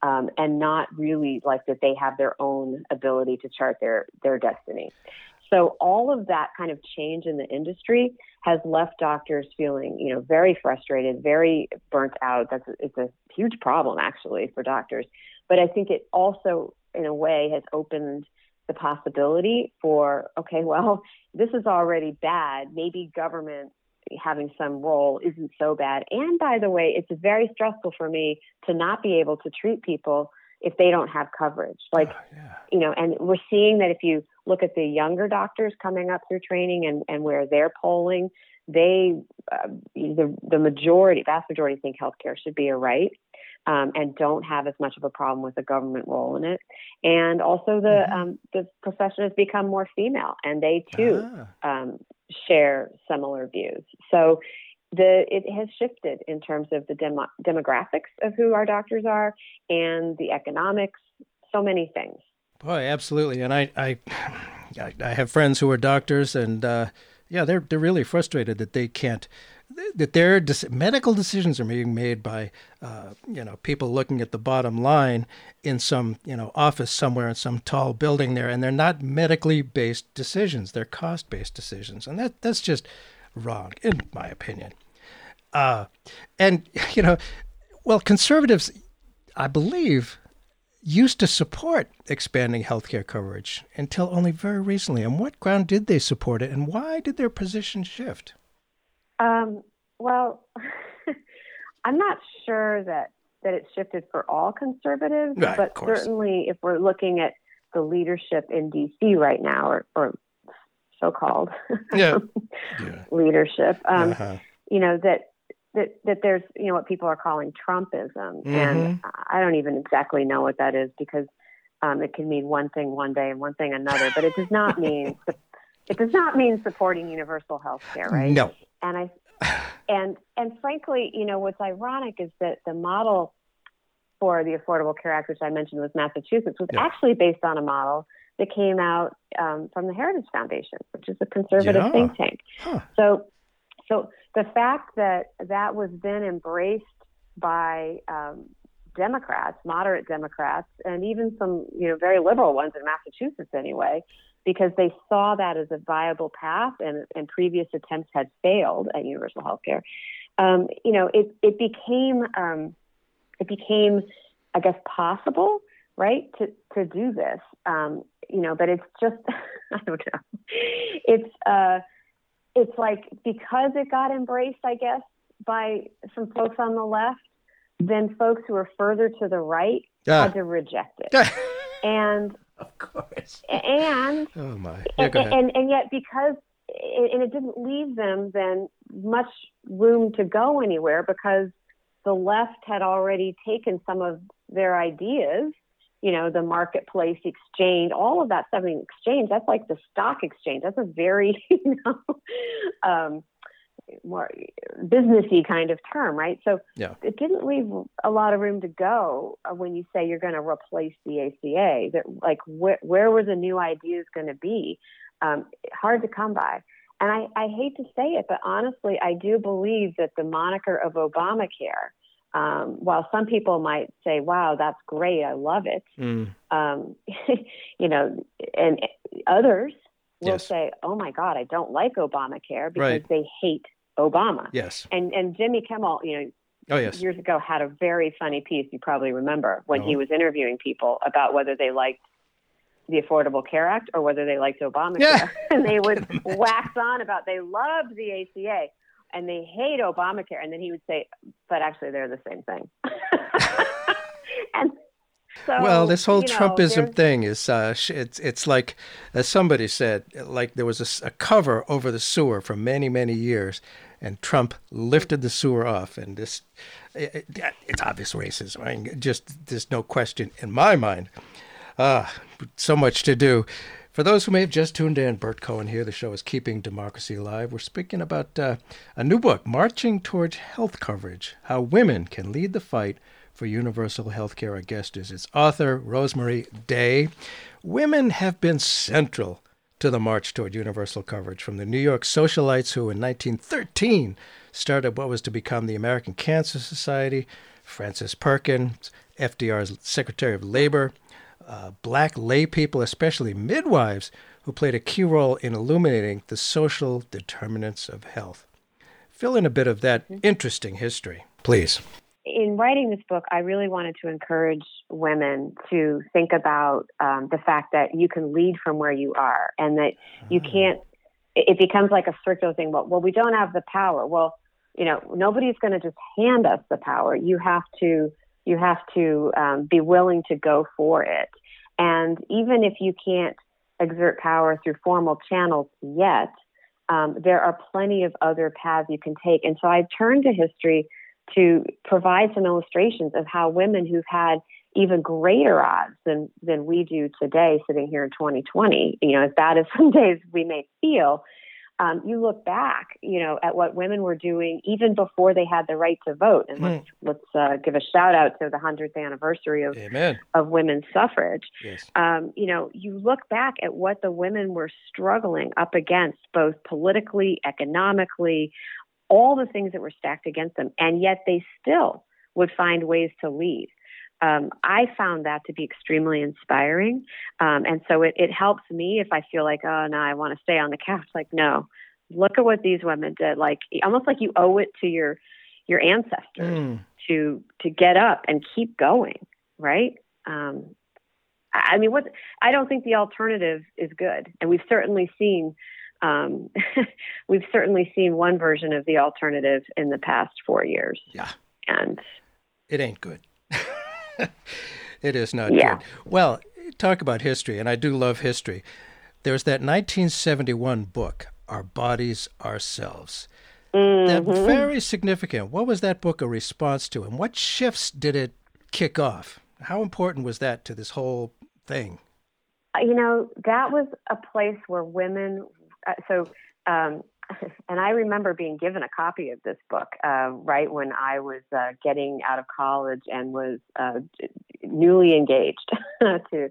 um, and not really like that they have their own ability to chart their their destiny. So all of that kind of change in the industry has left doctors feeling, you know, very frustrated, very burnt out. That's it's a huge problem actually for doctors. But I think it also, in a way, has opened the possibility for okay, well, this is already bad. Maybe government having some role isn't so bad. And by the way, it's very stressful for me to not be able to treat people if they don't have coverage. Like, Oh, yeah. you know, and we're seeing that if you look at the younger doctors coming up through training and, and where they're polling, they, uh, the, the majority, vast majority think healthcare should be a right. Um, and don't have as much of a problem with the government role in it, and also the Mhm. um, the profession has become more female, and they too Ah. um, share similar views. So the it has shifted in terms of the demo, demographics of who our doctors are and the economics, so many things. Boy, absolutely. And I, I, I- I have friends who are doctors, and uh, yeah, they're they're really frustrated that they can't, that their medical decisions are being made by, uh, you know, people looking at the bottom line in some you know office somewhere in some tall building there, and they're not medically based decisions; they're cost based decisions, and that that's just wrong, in my opinion. Uh, and you know, well, conservatives, I believe used to support expanding healthcare coverage until only very recently. On what ground did they support it, and why did their position shift? Um, well, I'm not sure that that it shifted for all conservatives, Right, but certainly if we're looking at the leadership in DC right now, or, or so-called Yeah. Yeah. leadership, um, Uh-huh. you know that that that there's you know what people are calling Trumpism, and I don't even exactly know what that is because um, it can mean one thing one day and one thing another, but it does not mean it does not mean supporting universal health care, right? No. And I and and frankly, you know what's ironic is that the model for the Affordable Care Act, which I mentioned was Massachusetts, was Yeah. actually based on a model that came out um, from the Heritage Foundation, which is a conservative Yeah. think tank. Huh. So, so the fact that that was then embraced by um, Democrats, moderate Democrats, and even some you know very liberal ones in Massachusetts anyway, because they saw that as a viable path, and, and previous attempts had failed at universal health care. Um, you know, it it became um, it became, I guess, possible, right, to to do this. Um, you know, but it's just I don't know. It's uh, it's like because it got embraced, I guess, by some folks on the left, then folks who are further to the right had to reject it. And of course. and Oh my. Yeah, and, go ahead. and and yet because and it didn't leave them then much room to go anywhere because the left had already taken some of their ideas you know the marketplace exchange all of that stuff I mean, exchange that's like the stock exchange that's a very you know um more businessy kind of term right so Yeah. it didn't leave a lot of room to go uh, when you say you're going to replace the ACA. That like where where were the new ideas going to be? Um, hard to come by. And I, I hate to say it, but honestly, I do believe that the moniker of Obamacare, um, while some people might say, "Wow, that's great, I love it," Mm. um, you know, and others will Yes. say, "Oh my God, I don't like Obamacare because Right. they hate Obama." Yes. And and Jimmy Kimmel, you know, Oh yes. years ago had a very funny piece you probably remember when he was interviewing people about whether they liked the Affordable Care Act or whether they liked Obamacare. Yeah. and they would wax on about they loved the ACA and they hate Obamacare. And then he would say, but actually they're the same thing. and so, well, this whole you know, Trumpism there's- thing is uh, it's it's like as somebody said, like there was a cover over the sewer for many many years, and Trump lifted the sewer off, and this it, it- it's obvious racism. I mean, just there's no question in my mind. Ah, so much to do. For those who may have just tuned in, Burt Cohen here. The show is Keeping Democracy Alive. We're speaking about uh, a new book, Marching Towards Health Coverage How Women Can Lead the Fight for Universal Health Care. Our guest is its author, Rosemarie Day. Women have been central to the march toward universal coverage from the New York socialites who in 1913 started what was to become the American Cancer Society, Frances Perkins, FDR's Secretary of Labor, uh, black lay people, especially midwives, who played a key role in illuminating the social determinants of health. Fill in a bit of that interesting history, please. In writing this book, I really wanted to encourage women to think about um, the fact that you can lead from where you are and that you can't it, it becomes like a circular thing. Well, well, we don't have the power. Well, you know, nobody's going to just hand us the power. You have to you have to um, be willing to go for it. And even if you can't exert power through formal channels yet, um, there are plenty of other paths you can take. And so I turned to history to provide some illustrations of how women who've had even greater odds than than we do today, sitting here in 2020, you know, as bad as some days we may feel, um, you look back, you know, at what women were doing even before they had the right to vote. And let's, hmm. let's uh, give a shout out to the 100th anniversary of, Amen. of women's suffrage. Yes. Um, you know, you look back at what the women were struggling up against, both politically, economically, all the things that were stacked against them, and yet they still would find ways to lead um, I found that to be extremely inspiring. Um, and so it, it helps me if I feel like, oh, no, I want to stay on the couch. Like, no, look at what these women did. Like, almost like you owe it to your your ancestors mm. to to get up and keep going, right? Um, I mean, what I don't think the alternative is good, and we've certainly seen um, we've certainly seen one version of the alternative in the past four years. Yeah, and it ain't good. it is not yeah. good. Well, talk about history, and I do love history. There's that 1971 book, Our Bodies, Ourselves. Mm-hmm. That very significant. What was that book a response to, and what shifts did it kick off? How important was that to this whole thing? You know, that was a place where women. Uh, so um, and I remember being given a copy of this book uh, right when I was uh, getting out of college and was uh, newly engaged to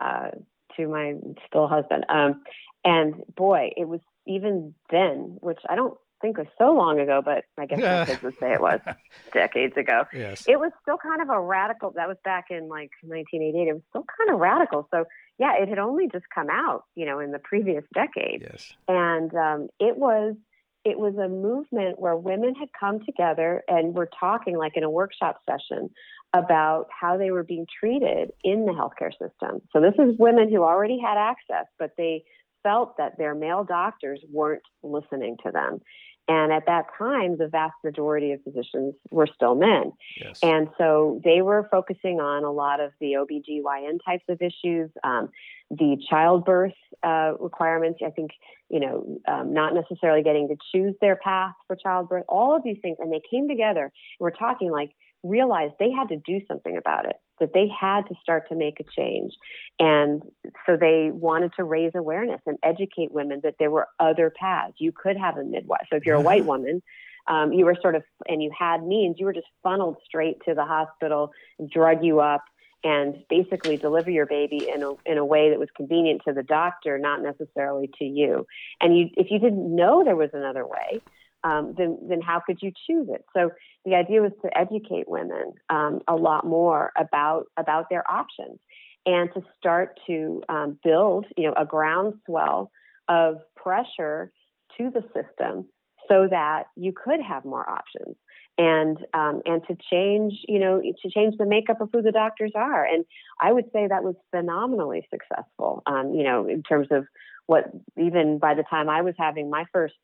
uh, to my still husband. Um, and boy, it was even then, which I don't think was so long ago, but I guess my kids would say it was decades ago. Yes. It was still kind of a radical. That was back in like 1988. It was still kind of radical. So yeah, it had only just come out, you know, in the previous decade. Yes. And um, it was it was a movement where women had come together and were talking like in a workshop session about how they were being treated in the healthcare system. So this is women who already had access, but they felt that their male doctors weren't listening to them. And at that time, the vast majority of physicians were still men. Yes. And so they were focusing on a lot of the OBGYN types of issues, um, the childbirth uh, requirements. I think, you know, um, not necessarily getting to choose their path for childbirth, all of these things. And they came together and we're talking like, realized they had to do something about it, that they had to start to make a change. And so they wanted to raise awareness and educate women that there were other paths. You could have a midwife. So if you're a white woman, um, you were sort of, and you had means, you were just funneled straight to the hospital, drug you up, and basically deliver your baby in a, in a way that was convenient to the doctor, not necessarily to you. And you, if you didn't know there was another way, um, then then how could you choose it? So the idea was to educate women um, a lot more about about their options and to start to um, build you know a groundswell of pressure to the system so that you could have more options and um, and to change you know to change the makeup of who the doctors are and I would say that was phenomenally successful um, you know in terms of what even by the time I was having my first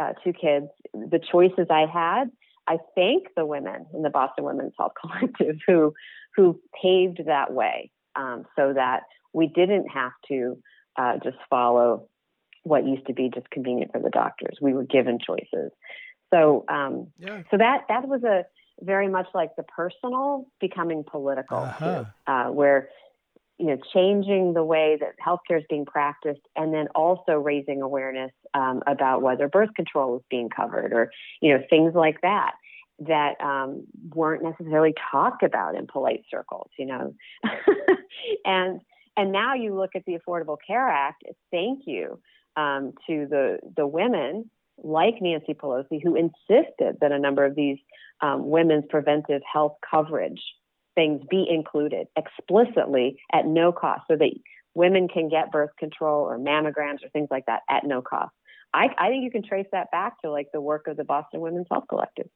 uh, two kids, the choices I had, I thank the women in the Boston Women's Health Collective who who paved that way um, so that we didn't have to uh, just follow what used to be just convenient for the doctors. We were given choices. So um, yeah. so that that was a very much like the personal becoming political, uh-huh. uh, where you know, changing the way that healthcare is being practiced, and then also raising awareness um, about whether birth control is being covered, or you know, things like that that um, weren't necessarily talked about in polite circles. You know, and and now you look at the Affordable Care Act. Thank you um, to the the women like Nancy Pelosi who insisted that a number of these um, women's preventive health coverage things be included explicitly at no cost so that women can get birth control or mammograms or things like that at no cost. I, I think you can trace that back to like the work of the Boston Women's Health Collective.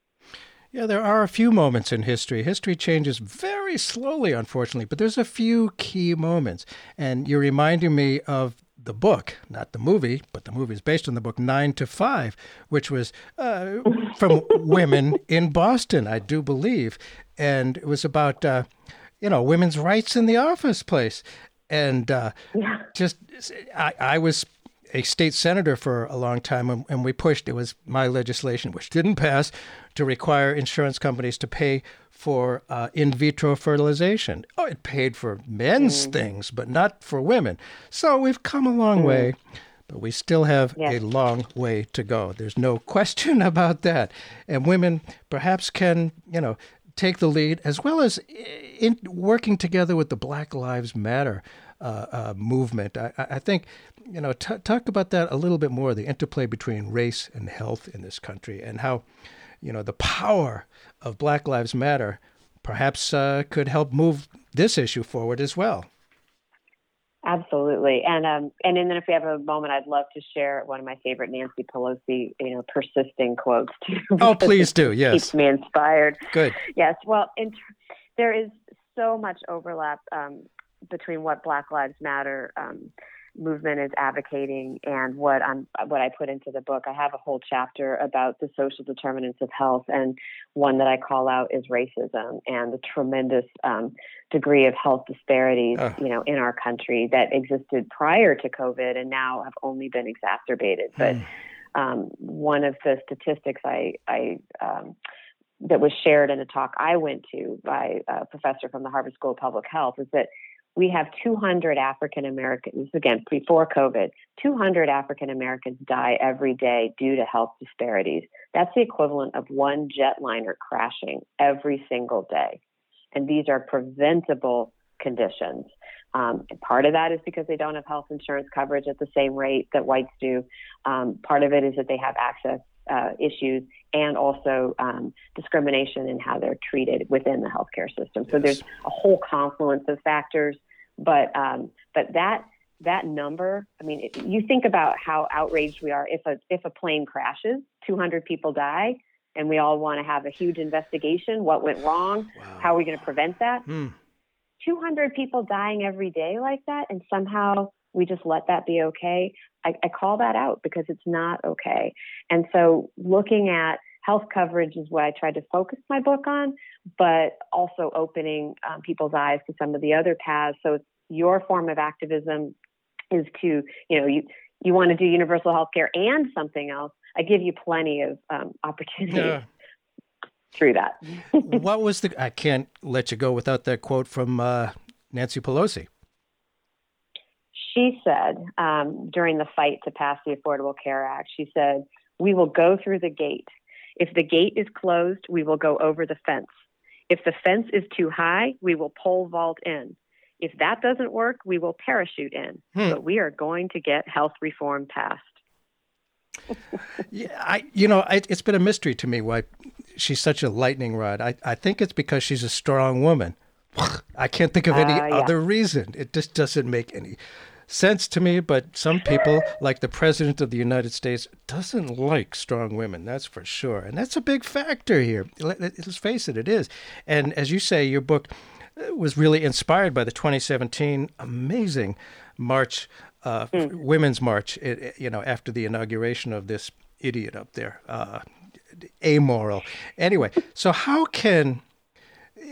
Yeah, there are a few moments in history. History changes very slowly, unfortunately, but there's a few key moments. And you're reminding me of the book, not the movie, but the movie is based on the book Nine to Five, which was uh, from women in Boston, I do believe, and it was about uh, you know women's rights in the office place, and uh, Yeah. just I, I was a state senator for a long time and, and we pushed it was my legislation which didn't pass to require insurance companies to pay for uh, in vitro fertilization. Oh it paid for men's things but not for women. So we've come a long way but we still have Yes. a long way to go. There's no question about that. And women perhaps can you know take the lead as well as in working together with the black lives matter uh, uh, movement. I, I I think you know t- talk about that a little bit more the interplay between race and health in this country and how you know the power of black lives matter perhaps uh, could help move this issue forward as well Absolutely, and um, and then if we have a moment, I'd love to share one of my favorite Nancy Pelosi, you know, persisting quotes too. oh please do yes keeps me inspired. good Yes, well, in tr- there is so much overlap um, between what Black Lives Matter um, movement is advocating and what I'm what I put into the book. I have a whole chapter about the social determinants of health, and one that I call out is racism and the tremendous um, degree of health disparities, Ugh. you know, in our country that existed prior to COVID and now have only been exacerbated. But um, one of the statistics I, I um, that was shared in a talk I went to by a professor from the Harvard School of Public Health is that we have 200 African Americans, again, before COVID, 200 African Americans die every day due to health disparities. That's the equivalent of one jetliner crashing every single day. And these are preventable conditions. Um, part of that is because they don't have health insurance coverage at the same rate that whites do. Um, part of it is that they have access uh, issues and also um, discrimination in how they're treated within the healthcare system. So Yes. there's a whole confluence of factors, but um, but that that number, I mean, it, you think about how outraged we are if a if a plane crashes, 200 people die, and we all want to have a huge investigation. What went wrong? Wow. How are we going to prevent that? Hmm. 200 people dying every day like that, and somehow we just let that be okay. I, I call that out because it's not okay. And so, looking at health coverage is what I tried to focus my book on, but also opening um, people's eyes to some of the other paths. So, your form of activism is to, you know, you you want to do universal health care and something else. I give you plenty of um, opportunities Yeah. through that. what was the i can't let you go without that quote from uh, nancy pelosi she said um, during the fight to pass the Affordable Care Act, she said, We will go through the gate. If the gate is closed, we will go over the fence. If the fence is too high, we will pole vault in. If that doesn't work, we will parachute in. Hmm. But we are going to get health reform passed. Yeah, I you know I, it's been a mystery to me why she's such a lightning rod. I, I think it's because she's a strong woman. I can't think of any Uh, yeah. other reason. It just doesn't make any sense to me. But some people, like the president of the United States, doesn't like strong women. That's for sure, and that's a big factor here. Let, let's face it, it is. And as you say, your book uh, was really inspired by the 2017 amazing march, uh, women's march. You know, after the inauguration of this idiot up there, uh, amoral. Anyway, so how can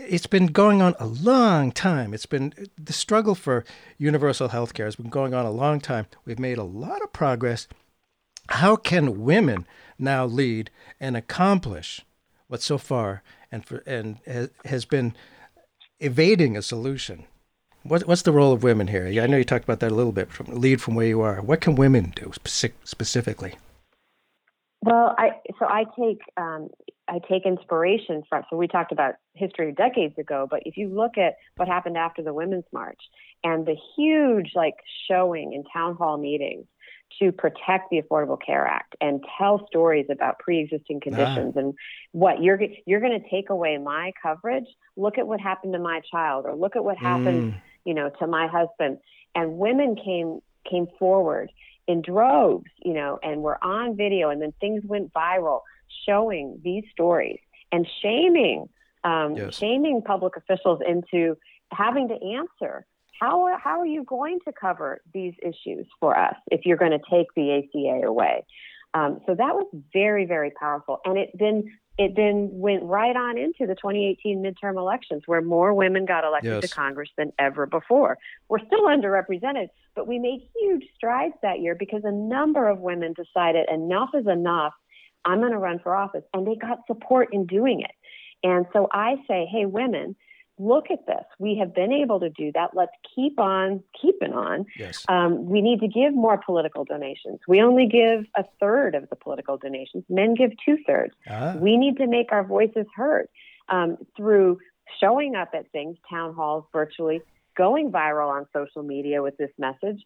it's been going on a long time. It's been the struggle for universal health care has been going on a long time. We've made a lot of progress. How can women now lead and accomplish what so far and for and has, been evading a solution? What, what's the role of women here? I know you talked about that a little bit. From lead from where you are. What can women do specifically? Well, I so I take um, I take inspiration from. So we talked about history decades ago, but if you look at what happened after the Women's March and the huge like showing in town hall meetings to protect the Affordable Care Act and tell stories about pre-existing conditions and what you're you're going to take away my coverage. Look at what happened to my child, or look at what happened, you know, to my husband. And women came came forward in droves, you know, and were on video, and then things went viral showing these stories and shaming, um, Yes. shaming public officials into having to answer how how are you going to cover these issues for us if you're going to take the ACA away? Um, so that was very very powerful, and it then it then went right on into the 2018 midterm elections where more women got elected Yes. to Congress than ever before. We're still underrepresented, but we made huge strides that year because a number of women decided enough is enough. I'm going to run for office. And they got support in doing it. And so I say, hey, women, look at this. We have been able to do that. Let's keep on keeping on. Yes. Um, we need to give more political donations. We only give a third of the political donations. Men give two thirds. Ah. We need to make our voices heard um, through showing up at things, town halls, virtually, going viral on social media with this message,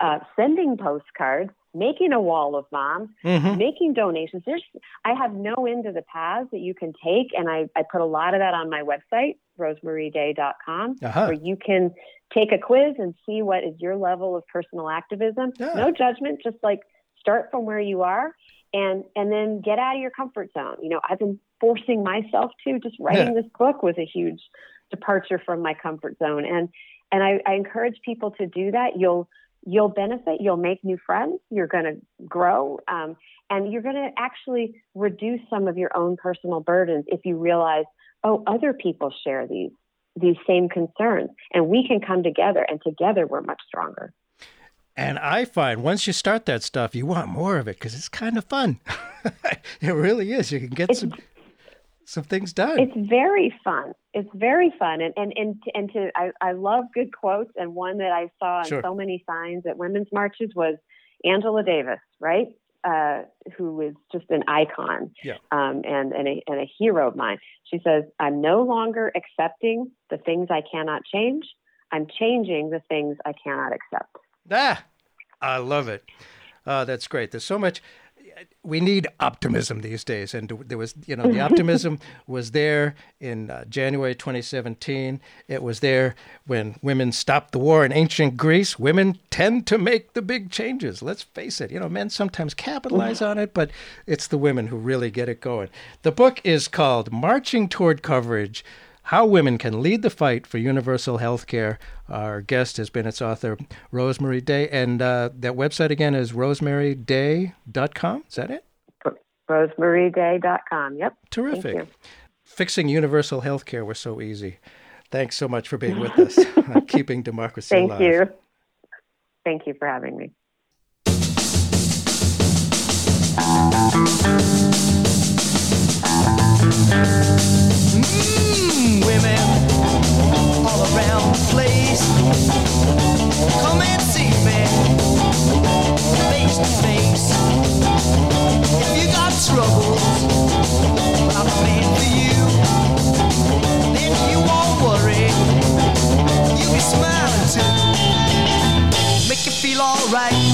uh, sending postcards, making a wall of moms, Mhm. making donations. There's, I have no end of the paths that you can take, and I, I put a lot of that on my website, rosemarieday.com, Uh-huh. where you can take a quiz and see what is your level of personal activism. Yeah. No judgment, just like start from where you are and and then get out of your comfort zone. You know, I've been forcing myself to just writing Yeah. this book was a huge departure from my comfort zone. And and I, I encourage people to do that. You'll you'll benefit, you'll make new friends, you're gonna grow, um, and you're gonna actually reduce some of your own personal burdens if you realize, oh, other people share these these same concerns and we can come together and together we're much stronger. And I find once you start that stuff, you want more of it because it's kind of fun. it really is. You can get It's- some some things done. It's very fun. It's very fun, and and and to, and to I, I love good quotes. And one that I saw on Sure. so many signs at women's marches was Angela Davis, right? Uh, who is just an icon Yeah. um, and and a, and a hero of mine. She says, "I'm no longer accepting the things I cannot change. I'm changing the things I cannot accept." Ah, I love it. Uh, that's great. There's so much. We need optimism these days, and there was, you know, the optimism was there in uh, January 2017. It was there when women stopped the war in ancient Greece. Women tend to make the big changes. Let's face it. You know, men sometimes capitalize on it, but it's the women who really get it going. The book is called "Marching Toward Coverage." How Women Can Lead the Fight for Universal Health Care. Our guest has been its author, Rosemarie Day. And uh, that website again is rosemarieday.com. Is that it? RosemarieDay.com. Yep. Terrific. you. Fixing universal health care was so easy. Thanks so much for being with us Keeping Democracy Thank Alive. you. Thank you for having me. Mm, women all Come and see me face to face. If you got troubles, man for you. Then you won't worry. Smiling too. Make you feel alright.